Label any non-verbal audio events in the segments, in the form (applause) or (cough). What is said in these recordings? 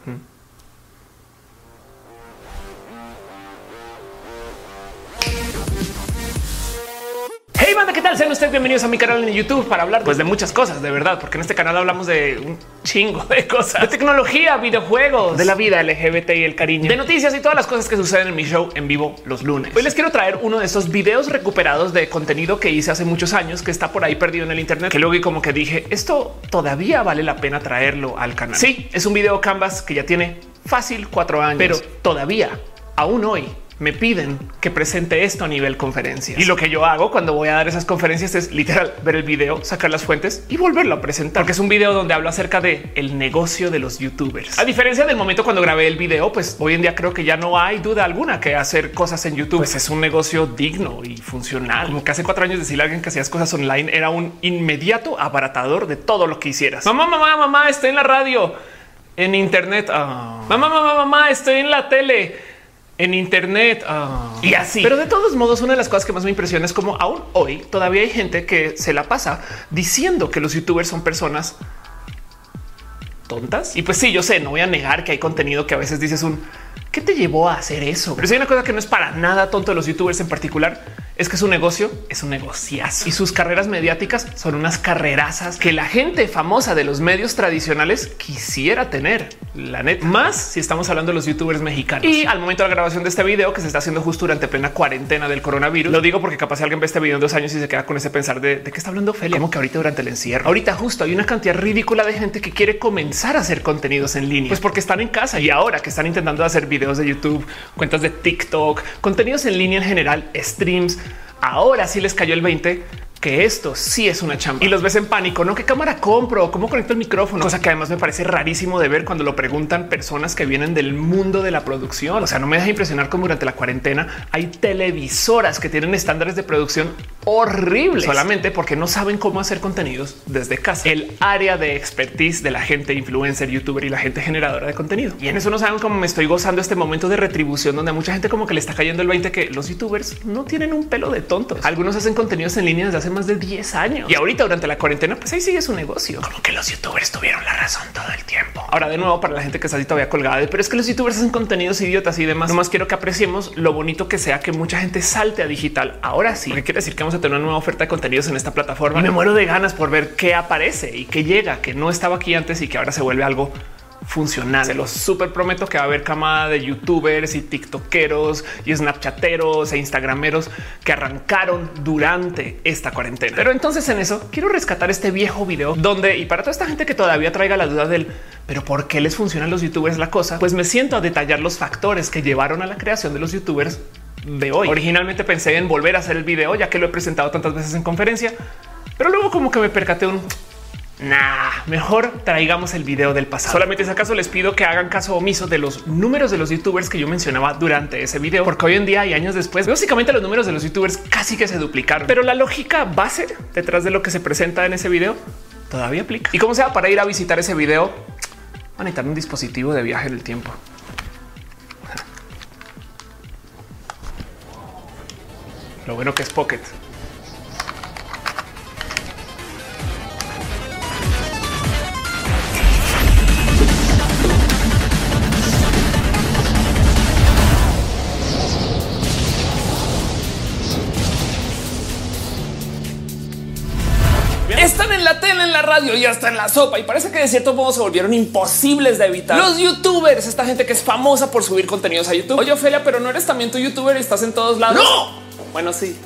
Mm-hmm. Sean ustedes bienvenidos a mi canal en YouTube para hablar pues de muchas cosas, de verdad, porque en este canal hablamos de un chingo de cosas, de tecnología, videojuegos, de la vida LGBT y el cariño, de noticias y todas las cosas que suceden en mi show en vivo los lunes. Hoy les quiero traer uno de esos videos recuperados de contenido que hice hace muchos años, que está por ahí perdido en el internet, que luego y como que dije, esto todavía vale la pena traerlo al canal. Sí, es un video Canvas que ya tiene fácil cuatro años, pero todavía, aún hoy, me piden que presente esto a nivel conferencia. Y lo que yo hago cuando voy a dar esas conferencias es literal ver el video, sacar las fuentes y volverlo a presentar, porque es un video donde hablo acerca de el negocio de los youtubers. A diferencia del momento cuando grabé el video, pues hoy en día creo que ya no hay duda alguna que hacer cosas en YouTube pues es un negocio digno y funcional. Como que hace cuatro años decirle a alguien que hacías cosas online era un inmediato abaratador de todo lo que hicieras. Mamá, mamá, mamá, estoy en la radio, en internet. Ah. Mamá, mamá, mamá, estoy en la tele en Internet ah. y así. Pero de todos modos, una de las cosas que más me impresiona es como aún hoy todavía hay gente que se la pasa diciendo que los youtubers son personas tontas. Y pues sí, yo sé, no voy a negar que hay contenido que a veces dices un ¿qué te llevó a hacer eso? Pero si hay una cosa que no es para nada tonto de los youtubers en particular es que su negocio es un negociazo y sus carreras mediáticas son unas carrerazas que la gente famosa de los medios tradicionales quisiera tener. La net más si estamos hablando de los youtubers mexicanos. Y al momento de la grabación de este video que se está haciendo justo durante plena cuarentena del coronavirus, lo digo porque capaz alguien ve este video en dos años y se queda con ese pensar de, de qué está hablando Felia, como que ahorita durante el encierro. Ahorita justo hay una cantidad ridícula de gente que quiere comenzar a hacer contenidos en línea, pues porque están en casa y ahora que están intentando hacer videos de YouTube, cuentas de TikTok, contenidos en línea en general, streams ahora sí les cayó el 20 que esto sí es una chamba y los ves en pánico. No qué cámara compro, cómo conecto el micrófono, cosa que además me parece rarísimo de ver cuando lo preguntan personas que vienen del mundo de la producción. O sea, no me deja impresionar como durante la cuarentena hay televisoras que tienen estándares de producción horribles solamente porque no saben cómo hacer contenidos desde casa. El área de expertise de la gente influencer, youtuber y la gente generadora de contenido. Y en eso no saben cómo me estoy gozando este momento de retribución donde a mucha gente como que le está cayendo el 20 que los youtubers no tienen un pelo de tontos. Algunos hacen contenidos en línea desde hace más de 10 años y ahorita durante la cuarentena, pues ahí sigue su negocio. Como que los youtubers tuvieron la razón todo el tiempo. Ahora, de nuevo, para la gente que está así todavía colgada, pero es que los youtubers hacen contenidos idiotas y demás. Nomás quiero que apreciemos lo bonito que sea que mucha gente salte a digital. Ahora sí, que quiere decir que vamos a tener una nueva oferta de contenidos en esta plataforma. Me muero de ganas por ver qué aparece y qué llega, que no estaba aquí antes y que ahora se vuelve algo funcional. Se los súper prometo que va a haber camada de youtubers y tiktokeros y snapchateros e instagrameros que arrancaron durante esta cuarentena. Pero entonces en eso quiero rescatar este viejo video donde y para toda esta gente que todavía traiga la duda del pero por qué les funcionan los youtubers la cosa, pues me siento a detallar los factores que llevaron a la creación de los youtubers de hoy. Originalmente pensé en volver a hacer el video ya que lo he presentado tantas veces en conferencia, pero luego como que me percaté un Nah, mejor traigamos el video del pasado. Solamente si acaso les pido que hagan caso omiso de los números de los youtubers que yo mencionaba durante ese video, porque hoy en día y años después, básicamente los números de los youtubers casi que se duplicaron. Pero la lógica base detrás de lo que se presenta en ese video todavía aplica. Y como sea, para ir a visitar ese video, van a necesitar un dispositivo de viaje en el tiempo. Lo bueno que es Pocket. Están en la tele, en la radio y hasta en la sopa. Y parece que de cierto modo se volvieron imposibles de evitar. Los youtubers, esta gente que es famosa por subir contenidos a YouTube. Oye, Ophelia, pero no eres también tu youtuber y estás en todos lados. No, bueno, sí,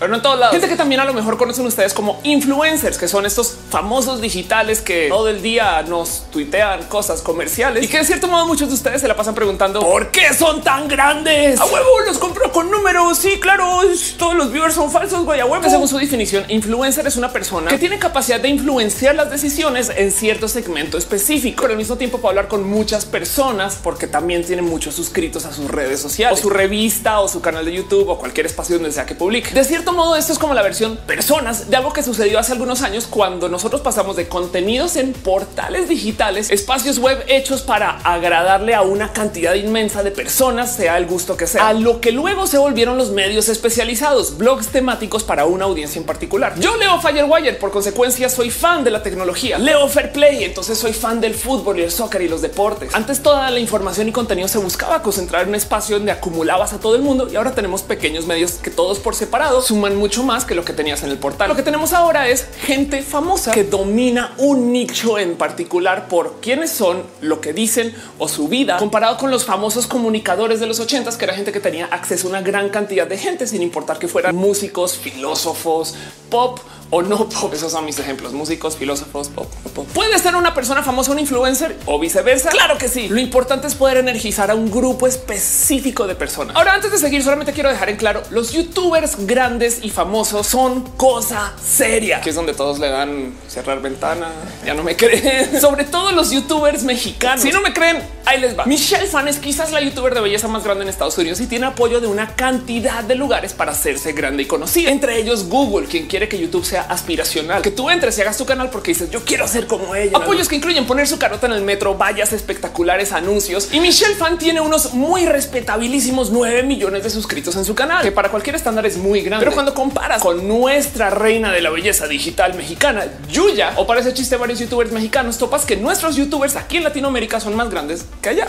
pero no en todos lados. Gente que también a lo mejor conocen ustedes como influencers, que son estos famosos digitales que todo el día nos tuitean cosas comerciales y que de cierto modo muchos de ustedes se la pasan preguntando por qué son tan grandes. A huevo los compro con números. Sí, claro, todos los viewers son falsos. Güey, a huevo. Según su definición, influencer es una persona que tiene capacidad de influenciar las decisiones en cierto segmento específico, pero al mismo tiempo puede hablar con muchas personas porque también tiene muchos suscritos a sus redes sociales o su revista o su canal de YouTube o cualquier espacio donde sea que publique. De cierto modo, esto es como la versión personas de algo que sucedió hace algunos años cuando nosotros pasamos de contenidos en portales digitales, espacios web hechos para agradarle a una cantidad inmensa de personas, sea el gusto que sea, a lo que luego se volvieron los medios especializados, blogs temáticos para una audiencia en particular. Yo leo Firewire, por consecuencia soy fan de la tecnología. Leo Fair Play, entonces soy fan del fútbol y el soccer y los deportes. Antes toda la información y contenido se buscaba concentrar en un espacio donde acumulabas a todo el mundo y ahora tenemos pequeños medios que todos por separado suman mucho más que lo que tenías en el portal. Lo que tenemos ahora es gente famosa que domina un nicho en particular por quiénes son, lo que dicen o su vida, comparado con los famosos comunicadores de los ochentas, que era gente que tenía acceso a una gran cantidad de gente sin importar que fueran músicos, filósofos, pop o no pop. Esos son mis ejemplos. Músicos, filósofos, pop, pop. Puede ser una persona famosa, un influencer o viceversa. Claro que sí. Lo importante es poder energizar a un grupo específico de personas. Ahora, antes de seguir, solamente quiero dejar en claro los youtubers grandes y famosos son cosa seria, que es donde todos le dan cerrar ventana. Ya no me creen, (laughs) sobre todo los youtubers mexicanos. Si no me creen, ahí les va. Michelle Fan es quizás la youtuber de belleza más grande en Estados Unidos y tiene apoyo de una cantidad de lugares para hacerse grande y conocida, entre ellos Google, quien quiere que YouTube sea aspiracional, que tú entres y hagas tu canal porque dices yo quiero ser como ella. Apoyos que incluyen poner su carota en el metro, vallas espectaculares, anuncios y Michelle Fan tiene unos muy respetabilísimos 9 millones de suscritos en su canal, que para cualquier estándar es muy grande. Pero cuando comparas con nuestra reina de la belleza digital mexicana, Yuya, o parece chiste varios youtubers mexicanos, topas que nuestros youtubers aquí en Latinoamérica son más grandes que allá.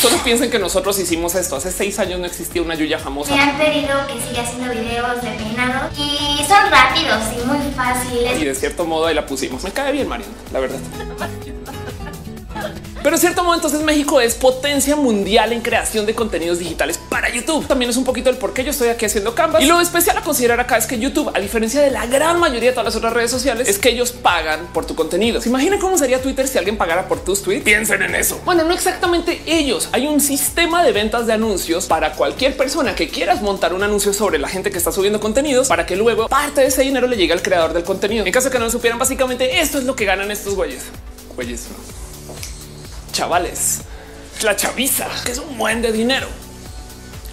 Solo piensen que nosotros hicimos esto. Hace seis años no existía una Yuya famosa. Me han pedido que siga haciendo videos de peinado y son rápidos y muy fáciles. Y de cierto modo ahí la pusimos. Me cae bien, Mariana, la verdad. (laughs) Pero en cierto modo, entonces México es potencia mundial en creación de contenidos digitales para YouTube. También es un poquito el por qué yo estoy aquí haciendo Canvas. Y lo especial a considerar acá es que YouTube, a diferencia de la gran mayoría de todas las otras redes sociales, es que ellos pagan por tu contenido. ¿Se imaginan cómo sería Twitter si alguien pagara por tus tweets? Piensen en eso. Bueno, no exactamente ellos. Hay un sistema de ventas de anuncios para cualquier persona que quieras montar un anuncio sobre la gente que está subiendo contenidos para que luego parte de ese dinero le llegue al creador del contenido. En caso de que no lo supieran, básicamente esto es lo que ganan estos güeyes. Güeyes, no chavales, la chaviza, que es un buen de dinero.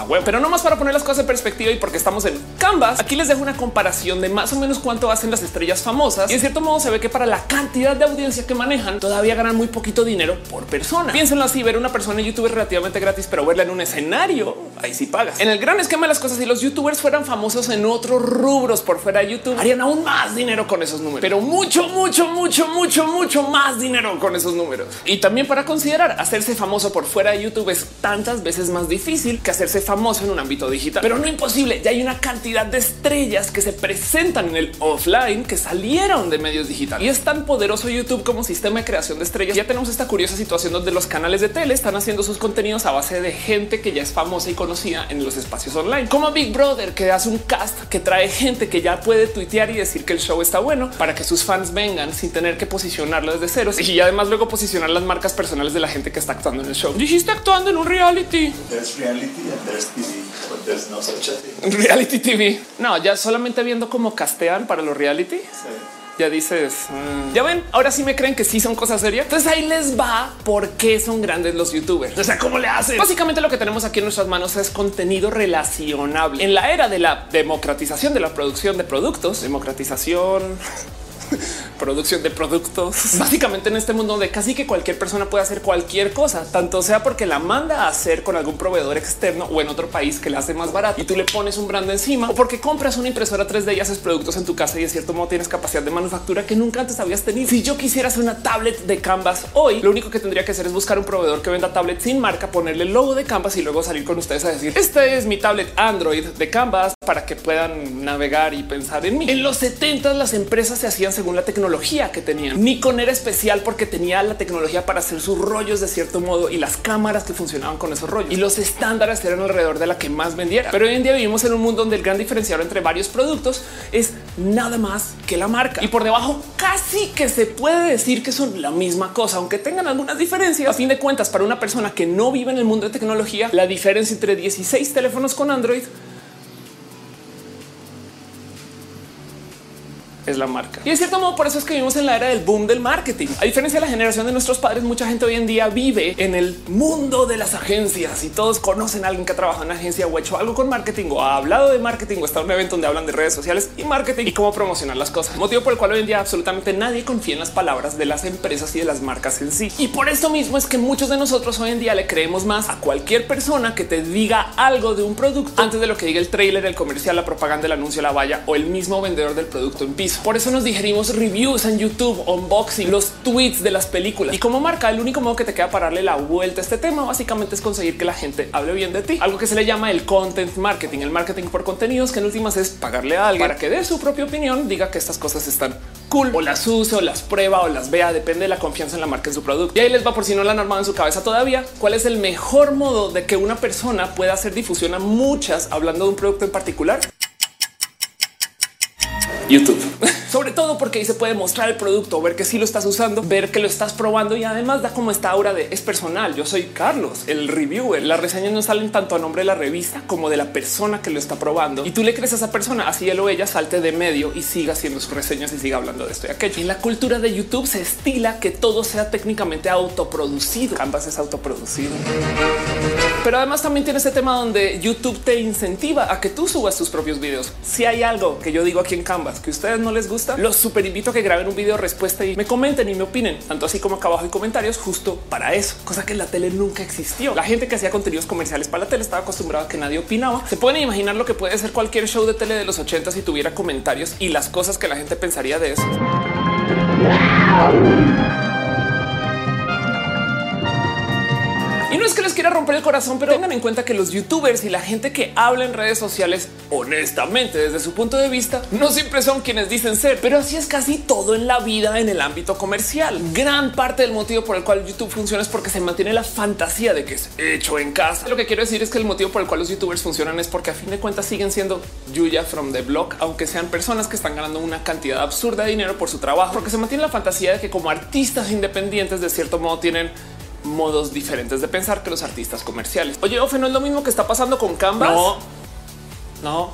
Ah, pero no más para poner las cosas en perspectiva y porque estamos en Canvas, aquí les dejo una comparación de más o menos cuánto hacen las estrellas famosas. Y en cierto modo se ve que para la cantidad de audiencia que manejan, todavía ganan muy poquito dinero por persona. Piénsenlo así, ver una persona en YouTube es relativamente gratis, pero verla en un escenario, ahí sí pagas. En el gran esquema de las cosas, si los youtubers fueran famosos en otros rubros por fuera de YouTube, harían aún más dinero con esos números, pero mucho, mucho, mucho, mucho, mucho más dinero con esos números. Y también para considerar hacerse famoso por fuera de YouTube es tantas veces más difícil que hacerse famoso en un ámbito digital, pero no imposible. Ya hay una cantidad de estrellas que se presentan en el offline que salieron de medios digitales y es tan poderoso YouTube como sistema de creación de estrellas. Ya tenemos esta curiosa situación donde los canales de tele están haciendo sus contenidos a base de gente que ya es famosa y conocida en los espacios online, como Big Brother, que hace un cast que trae gente que ya puede tuitear y decir que el show está bueno para que sus fans vengan sin tener que posicionarlo desde cero y además luego posicionar las marcas personales de la gente que está actuando en el show. Dijiste actuando en un reality. reality TV, but there's no such a thing. Reality TV. No, ya solamente viendo cómo castean para los reality. Ya dices, mm, ya ven, ahora sí me creen que sí son cosas serias. Entonces ahí les va por qué son grandes los youtubers. O sea, cómo le hacen. Básicamente lo que tenemos aquí en nuestras manos es contenido relacionable. En la era de la democratización de la producción de productos, democratización, (laughs) producción de productos. (laughs) Básicamente en este mundo donde casi que cualquier persona puede hacer cualquier cosa, tanto sea porque la manda a hacer con algún proveedor externo o en otro país que la hace más barato y tú le pones un brand encima o porque compras una impresora 3D y haces productos en tu casa y de cierto modo tienes capacidad de manufactura que nunca antes habías tenido. Si yo quisiera hacer una tablet de Canvas hoy, lo único que tendría que hacer es buscar un proveedor que venda tablet sin marca, ponerle el logo de Canvas y luego salir con ustedes a decir esta es mi tablet Android de Canvas para que puedan navegar y pensar en mí. En los 70 las empresas se hacían según la tecnología que tenían. Nikon era especial porque tenía la tecnología para hacer sus rollos de cierto modo y las cámaras que funcionaban con esos rollos y los estándares eran alrededor de la que más vendiera. Pero hoy en día vivimos en un mundo donde el gran diferenciador entre varios productos es nada más que la marca y por debajo casi que se puede decir que son la misma cosa, aunque tengan algunas diferencias. A fin de cuentas, para una persona que no vive en el mundo de tecnología, la diferencia entre 16 teléfonos con Android es la marca. Y de cierto modo, por eso es que vivimos en la era del boom del marketing. A diferencia de la generación de nuestros padres, mucha gente hoy en día vive en el mundo de las agencias y todos conocen a alguien que ha trabajado en una agencia o hecho algo con marketing o ha hablado de marketing o está en un evento donde hablan de redes sociales y marketing y cómo promocionar las cosas. Motivo por el cual hoy en día absolutamente nadie confía en las palabras de las empresas y de las marcas en sí. Y por esto mismo es que muchos de nosotros hoy en día le creemos más a cualquier persona que te diga algo de un producto antes de lo que diga el trailer, el comercial, la propaganda, el anuncio, la valla o el mismo vendedor del producto en piso. Por eso nos digerimos reviews en YouTube, unboxing, los tweets de las películas y como marca, el único modo que te queda para darle la vuelta a este tema básicamente es conseguir que la gente hable bien de ti, algo que se le llama el content marketing, el marketing por contenidos, que en últimas es pagarle a alguien para que dé su propia opinión, diga que estas cosas están cool o las use o las prueba o las vea, depende de la confianza en la marca en su producto. Y ahí les va por si no la han armado en su cabeza todavía. ¿Cuál es el mejor modo de que una persona pueda hacer difusión a muchas hablando de un producto en particular? YouTube. Sobre todo porque ahí se puede mostrar el producto, ver que sí lo estás usando, ver que lo estás probando y además da como esta aura de es personal. Yo soy Carlos, el reviewer. Las reseñas no salen tanto a nombre de la revista como de la persona que lo está probando y tú le crees a esa persona. Así él o ella salte de medio y siga haciendo sus reseñas y siga hablando de esto y aquello. En la cultura de YouTube se estila que todo sea técnicamente autoproducido. Canvas es autoproducido, pero además también tiene ese tema donde YouTube te incentiva a que tú subas tus propios videos. Si hay algo que yo digo aquí en Canvas que a ustedes no les gusta, los super invito a que graben un video respuesta y me comenten y me opinen, tanto así como acá abajo en comentarios, justo para eso, cosa que en la tele nunca existió. La gente que hacía contenidos comerciales para la tele estaba acostumbrada a que nadie opinaba. Se pueden imaginar lo que puede ser cualquier show de tele de los 80 si tuviera comentarios y las cosas que la gente pensaría de eso. Y no es que les quiera romper el corazón, pero tengan en cuenta que los youtubers y la gente que habla en redes sociales, honestamente, desde su punto de vista, no siempre son quienes dicen ser, pero así es casi todo en la vida en el ámbito comercial. Gran parte del motivo por el cual YouTube funciona es porque se mantiene la fantasía de que es hecho en casa. Lo que quiero decir es que el motivo por el cual los youtubers funcionan es porque a fin de cuentas siguen siendo Yuya from the block, aunque sean personas que están ganando una cantidad absurda de dinero por su trabajo, porque se mantiene la fantasía de que como artistas independientes de cierto modo tienen modos diferentes de pensar que los artistas comerciales. Oye, Ofe, no es lo mismo que está pasando con Canvas. No, no,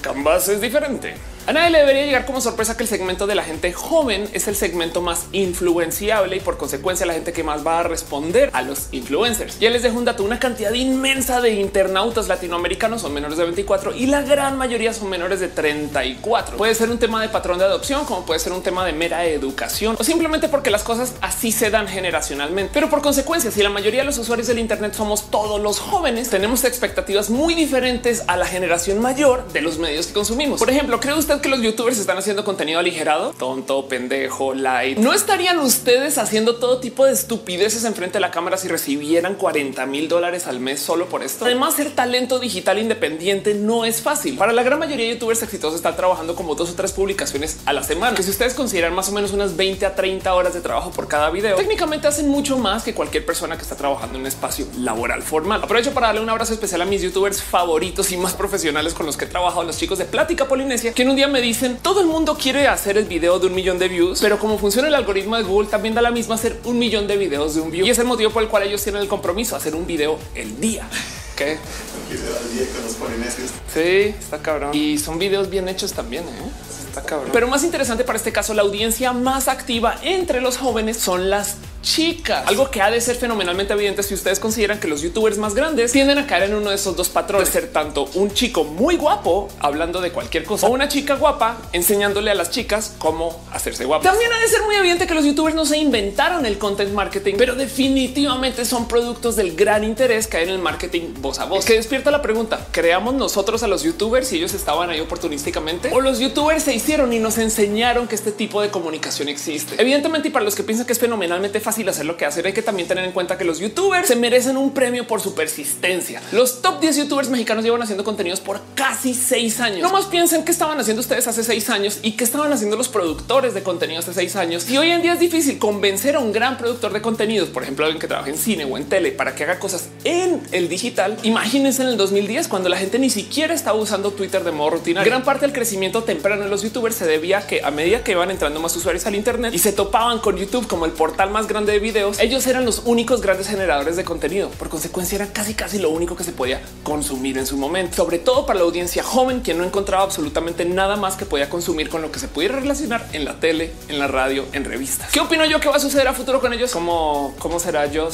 Canvas es diferente. A nadie le debería llegar como sorpresa que el segmento de la gente joven es el segmento más influenciable y por consecuencia la gente que más va a responder a los influencers. Ya les dejo un dato, una cantidad inmensa de internautas latinoamericanos son menores de 24 y la gran mayoría son menores de 34. Puede ser un tema de patrón de adopción, como puede ser un tema de mera educación o simplemente porque las cosas así se dan generacionalmente. Pero por consecuencia, si la mayoría de los usuarios del Internet somos todos los jóvenes, tenemos expectativas muy diferentes a la generación mayor de los medios que consumimos. Por ejemplo, ¿cree usted que los youtubers están haciendo contenido aligerado, tonto, pendejo, light. No estarían ustedes haciendo todo tipo de estupideces enfrente de la cámara si recibieran 40 mil dólares al mes solo por esto. Además, ser talento digital independiente no es fácil. Para la gran mayoría de youtubers exitosos están trabajando como dos o tres publicaciones a la semana, que si ustedes consideran más o menos unas 20 a 30 horas de trabajo por cada video, técnicamente hacen mucho más que cualquier persona que está trabajando en un espacio laboral formal. Aprovecho para darle un abrazo especial a mis youtubers favoritos y más profesionales con los que he trabajado, los chicos de Plática Polinesia, que en un día me dicen todo el mundo quiere hacer el video de un millón de views, pero como funciona el algoritmo de Google, también da la misma hacer un millón de videos de un view. Y es el motivo por el cual ellos tienen el compromiso hacer un video el día. ¿Qué? El video al día con los polinesios. Sí, está cabrón. Y son videos bien hechos también. ¿eh? Está cabrón. Pero más interesante para este caso, la audiencia más activa entre los jóvenes son las chicas, algo que ha de ser fenomenalmente evidente si ustedes consideran que los youtubers más grandes tienden a caer en uno de esos dos patrones, ser tanto un chico muy guapo hablando de cualquier cosa o una chica guapa enseñándole a las chicas cómo hacerse guapo. También ha de ser muy evidente que los youtubers no se inventaron el content marketing, pero definitivamente son productos del gran interés que hay en el marketing voz a voz, que despierta la pregunta, ¿creamos nosotros a los youtubers si ellos estaban ahí oportunísticamente o los youtubers se hicieron y nos enseñaron que este tipo de comunicación existe? Evidentemente, y para los que piensan que es fenomenalmente fácil hacer lo que hacer, hay que también tener en cuenta que los youtubers se merecen un premio por su persistencia. Los top 10 youtubers mexicanos llevan haciendo contenidos por casi seis años. No más piensen qué estaban haciendo ustedes hace seis años y qué estaban haciendo los productores de contenidos hace seis años. Y hoy en día es difícil convencer a un gran productor de contenidos, por ejemplo, alguien que trabaja en cine o en tele para que haga cosas en el digital. Imagínense en el 2010 cuando la gente ni siquiera estaba usando Twitter de modo rutinario. Gran parte del crecimiento temprano de los youtubers se debía a que a medida que iban entrando más usuarios al Internet y se topaban con YouTube como el portal más grande de videos, ellos eran los únicos grandes generadores de contenido. Por consecuencia, era casi casi lo único que se podía consumir en su momento, sobre todo para la audiencia joven que no encontraba absolutamente nada más que podía consumir con lo que se pudiera relacionar en la tele, en la radio, en revistas. ¿Qué opino yo que va a suceder a futuro con ellos? ¿Cómo, cómo será yo?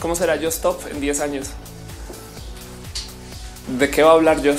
¿Cómo será Stop en 10 años? ¿De qué va a hablar yo?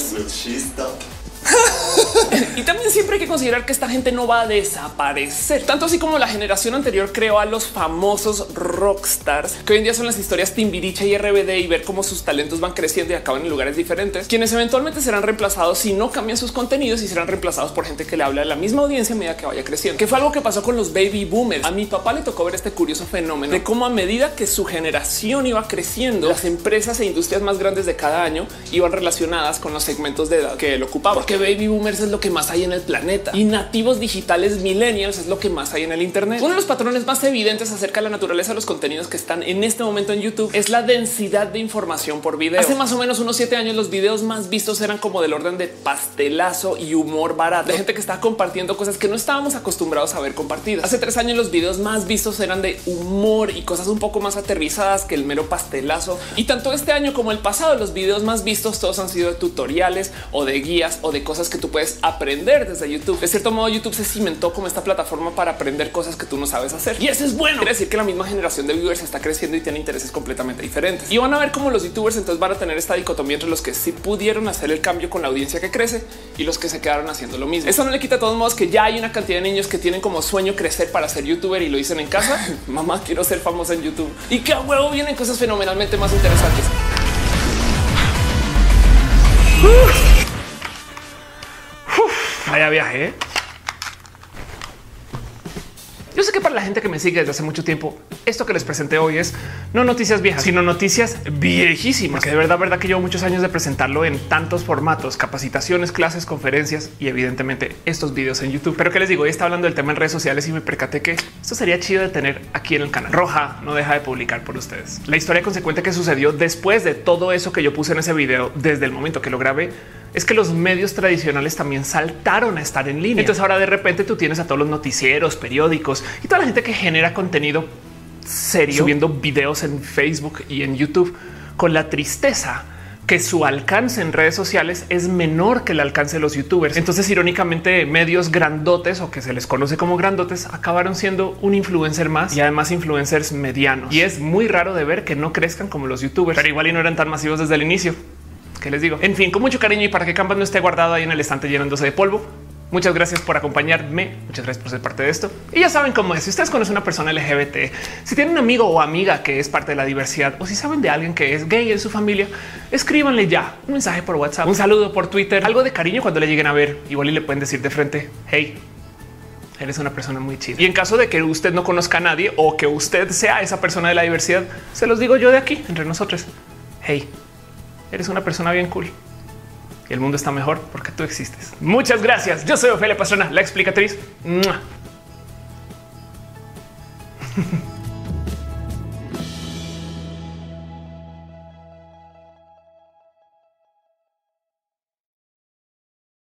(laughs) y también siempre hay que considerar que esta gente no va a desaparecer, tanto así como la generación anterior creó a los famosos rockstars que hoy en día son las historias Timbiriche y RBD y ver cómo sus talentos van creciendo y acaban en lugares diferentes, quienes eventualmente serán reemplazados si no cambian sus contenidos y serán reemplazados por gente que le habla a la misma audiencia a medida que vaya creciendo, que fue algo que pasó con los baby boomers. A mi papá le tocó ver este curioso fenómeno de cómo a medida que su generación iba creciendo, las empresas e industrias más grandes de cada año iban relacionadas con los segmentos de edad que lo ocupaban, porque baby boomers es lo que más hay en el planeta y nativos digitales millennials es lo que más hay en el Internet. Uno de los patrones más evidentes acerca de la naturaleza de los contenidos que están en este momento en YouTube es la densidad de información por video. Hace más o menos unos siete años los videos más vistos eran como del orden de pastelazo y humor barato de gente que está compartiendo cosas que no estábamos acostumbrados a ver compartidas. Hace tres años los videos más vistos eran de humor y cosas un poco más aterrizadas que el mero pastelazo. Y tanto este año como el pasado, los videos más vistos todos han sido de tutoriales o de guías o de cosas que tú puedes aprender desde YouTube. De cierto modo, YouTube se cimentó como esta plataforma para aprender cosas que tú no sabes hacer. Y eso es bueno. Quiere decir que la misma generación de viewers está creciendo y tiene intereses completamente diferentes. Y van a ver cómo los youtubers entonces van a tener esta dicotomía entre los que sí pudieron hacer el cambio con la audiencia que crece y los que se quedaron haciendo lo mismo. Eso no le quita a todos modos que ya hay una cantidad de niños que tienen como sueño crecer para ser youtuber y lo dicen en casa. (laughs) Mamá, quiero ser famosa en YouTube y que a huevo vienen cosas fenomenalmente más interesantes. Vaya viaje. ¿eh? Yo sé que para la gente que me sigue desde hace mucho tiempo, esto que les presenté hoy es no noticias viejas, sino noticias viejísimas. Que de verdad, verdad que llevo muchos años de presentarlo en tantos formatos, capacitaciones, clases, conferencias y evidentemente estos videos en YouTube. Pero que les digo, hoy está hablando del tema en redes sociales y me percaté que esto sería chido de tener aquí en el canal. Roja no deja de publicar por ustedes. La historia consecuente que sucedió después de todo eso que yo puse en ese video desde el momento que lo grabé es que los medios tradicionales también saltaron a estar en línea. Entonces ahora de repente tú tienes a todos los noticieros, periódicos y toda la gente que genera contenido serio subiendo videos en Facebook y en YouTube con la tristeza que su alcance en redes sociales es menor que el alcance de los youtubers. Entonces, irónicamente, medios grandotes o que se les conoce como grandotes acabaron siendo un influencer más y además influencers medianos. Y es muy raro de ver que no crezcan como los youtubers, pero igual y no eran tan masivos desde el inicio que les digo. En fin, con mucho cariño y para que Canvas no esté guardado ahí en el estante llenándose de polvo. Muchas gracias por acompañarme. Muchas gracias por ser parte de esto. Y ya saben cómo es. Si ustedes conocen una persona LGBT, si tienen un amigo o amiga que es parte de la diversidad o si saben de alguien que es gay en su familia, escríbanle ya un mensaje por WhatsApp, un saludo por Twitter, algo de cariño cuando le lleguen a ver. Igual y le pueden decir de frente, hey, eres una persona muy chida. Y en caso de que usted no conozca a nadie o que usted sea esa persona de la diversidad, se los digo yo de aquí entre nosotros. Hey, eres una persona bien cool y el mundo está mejor porque tú existes. Muchas gracias. Yo soy Ofelia Pastrana, la explicatriz. (laughs)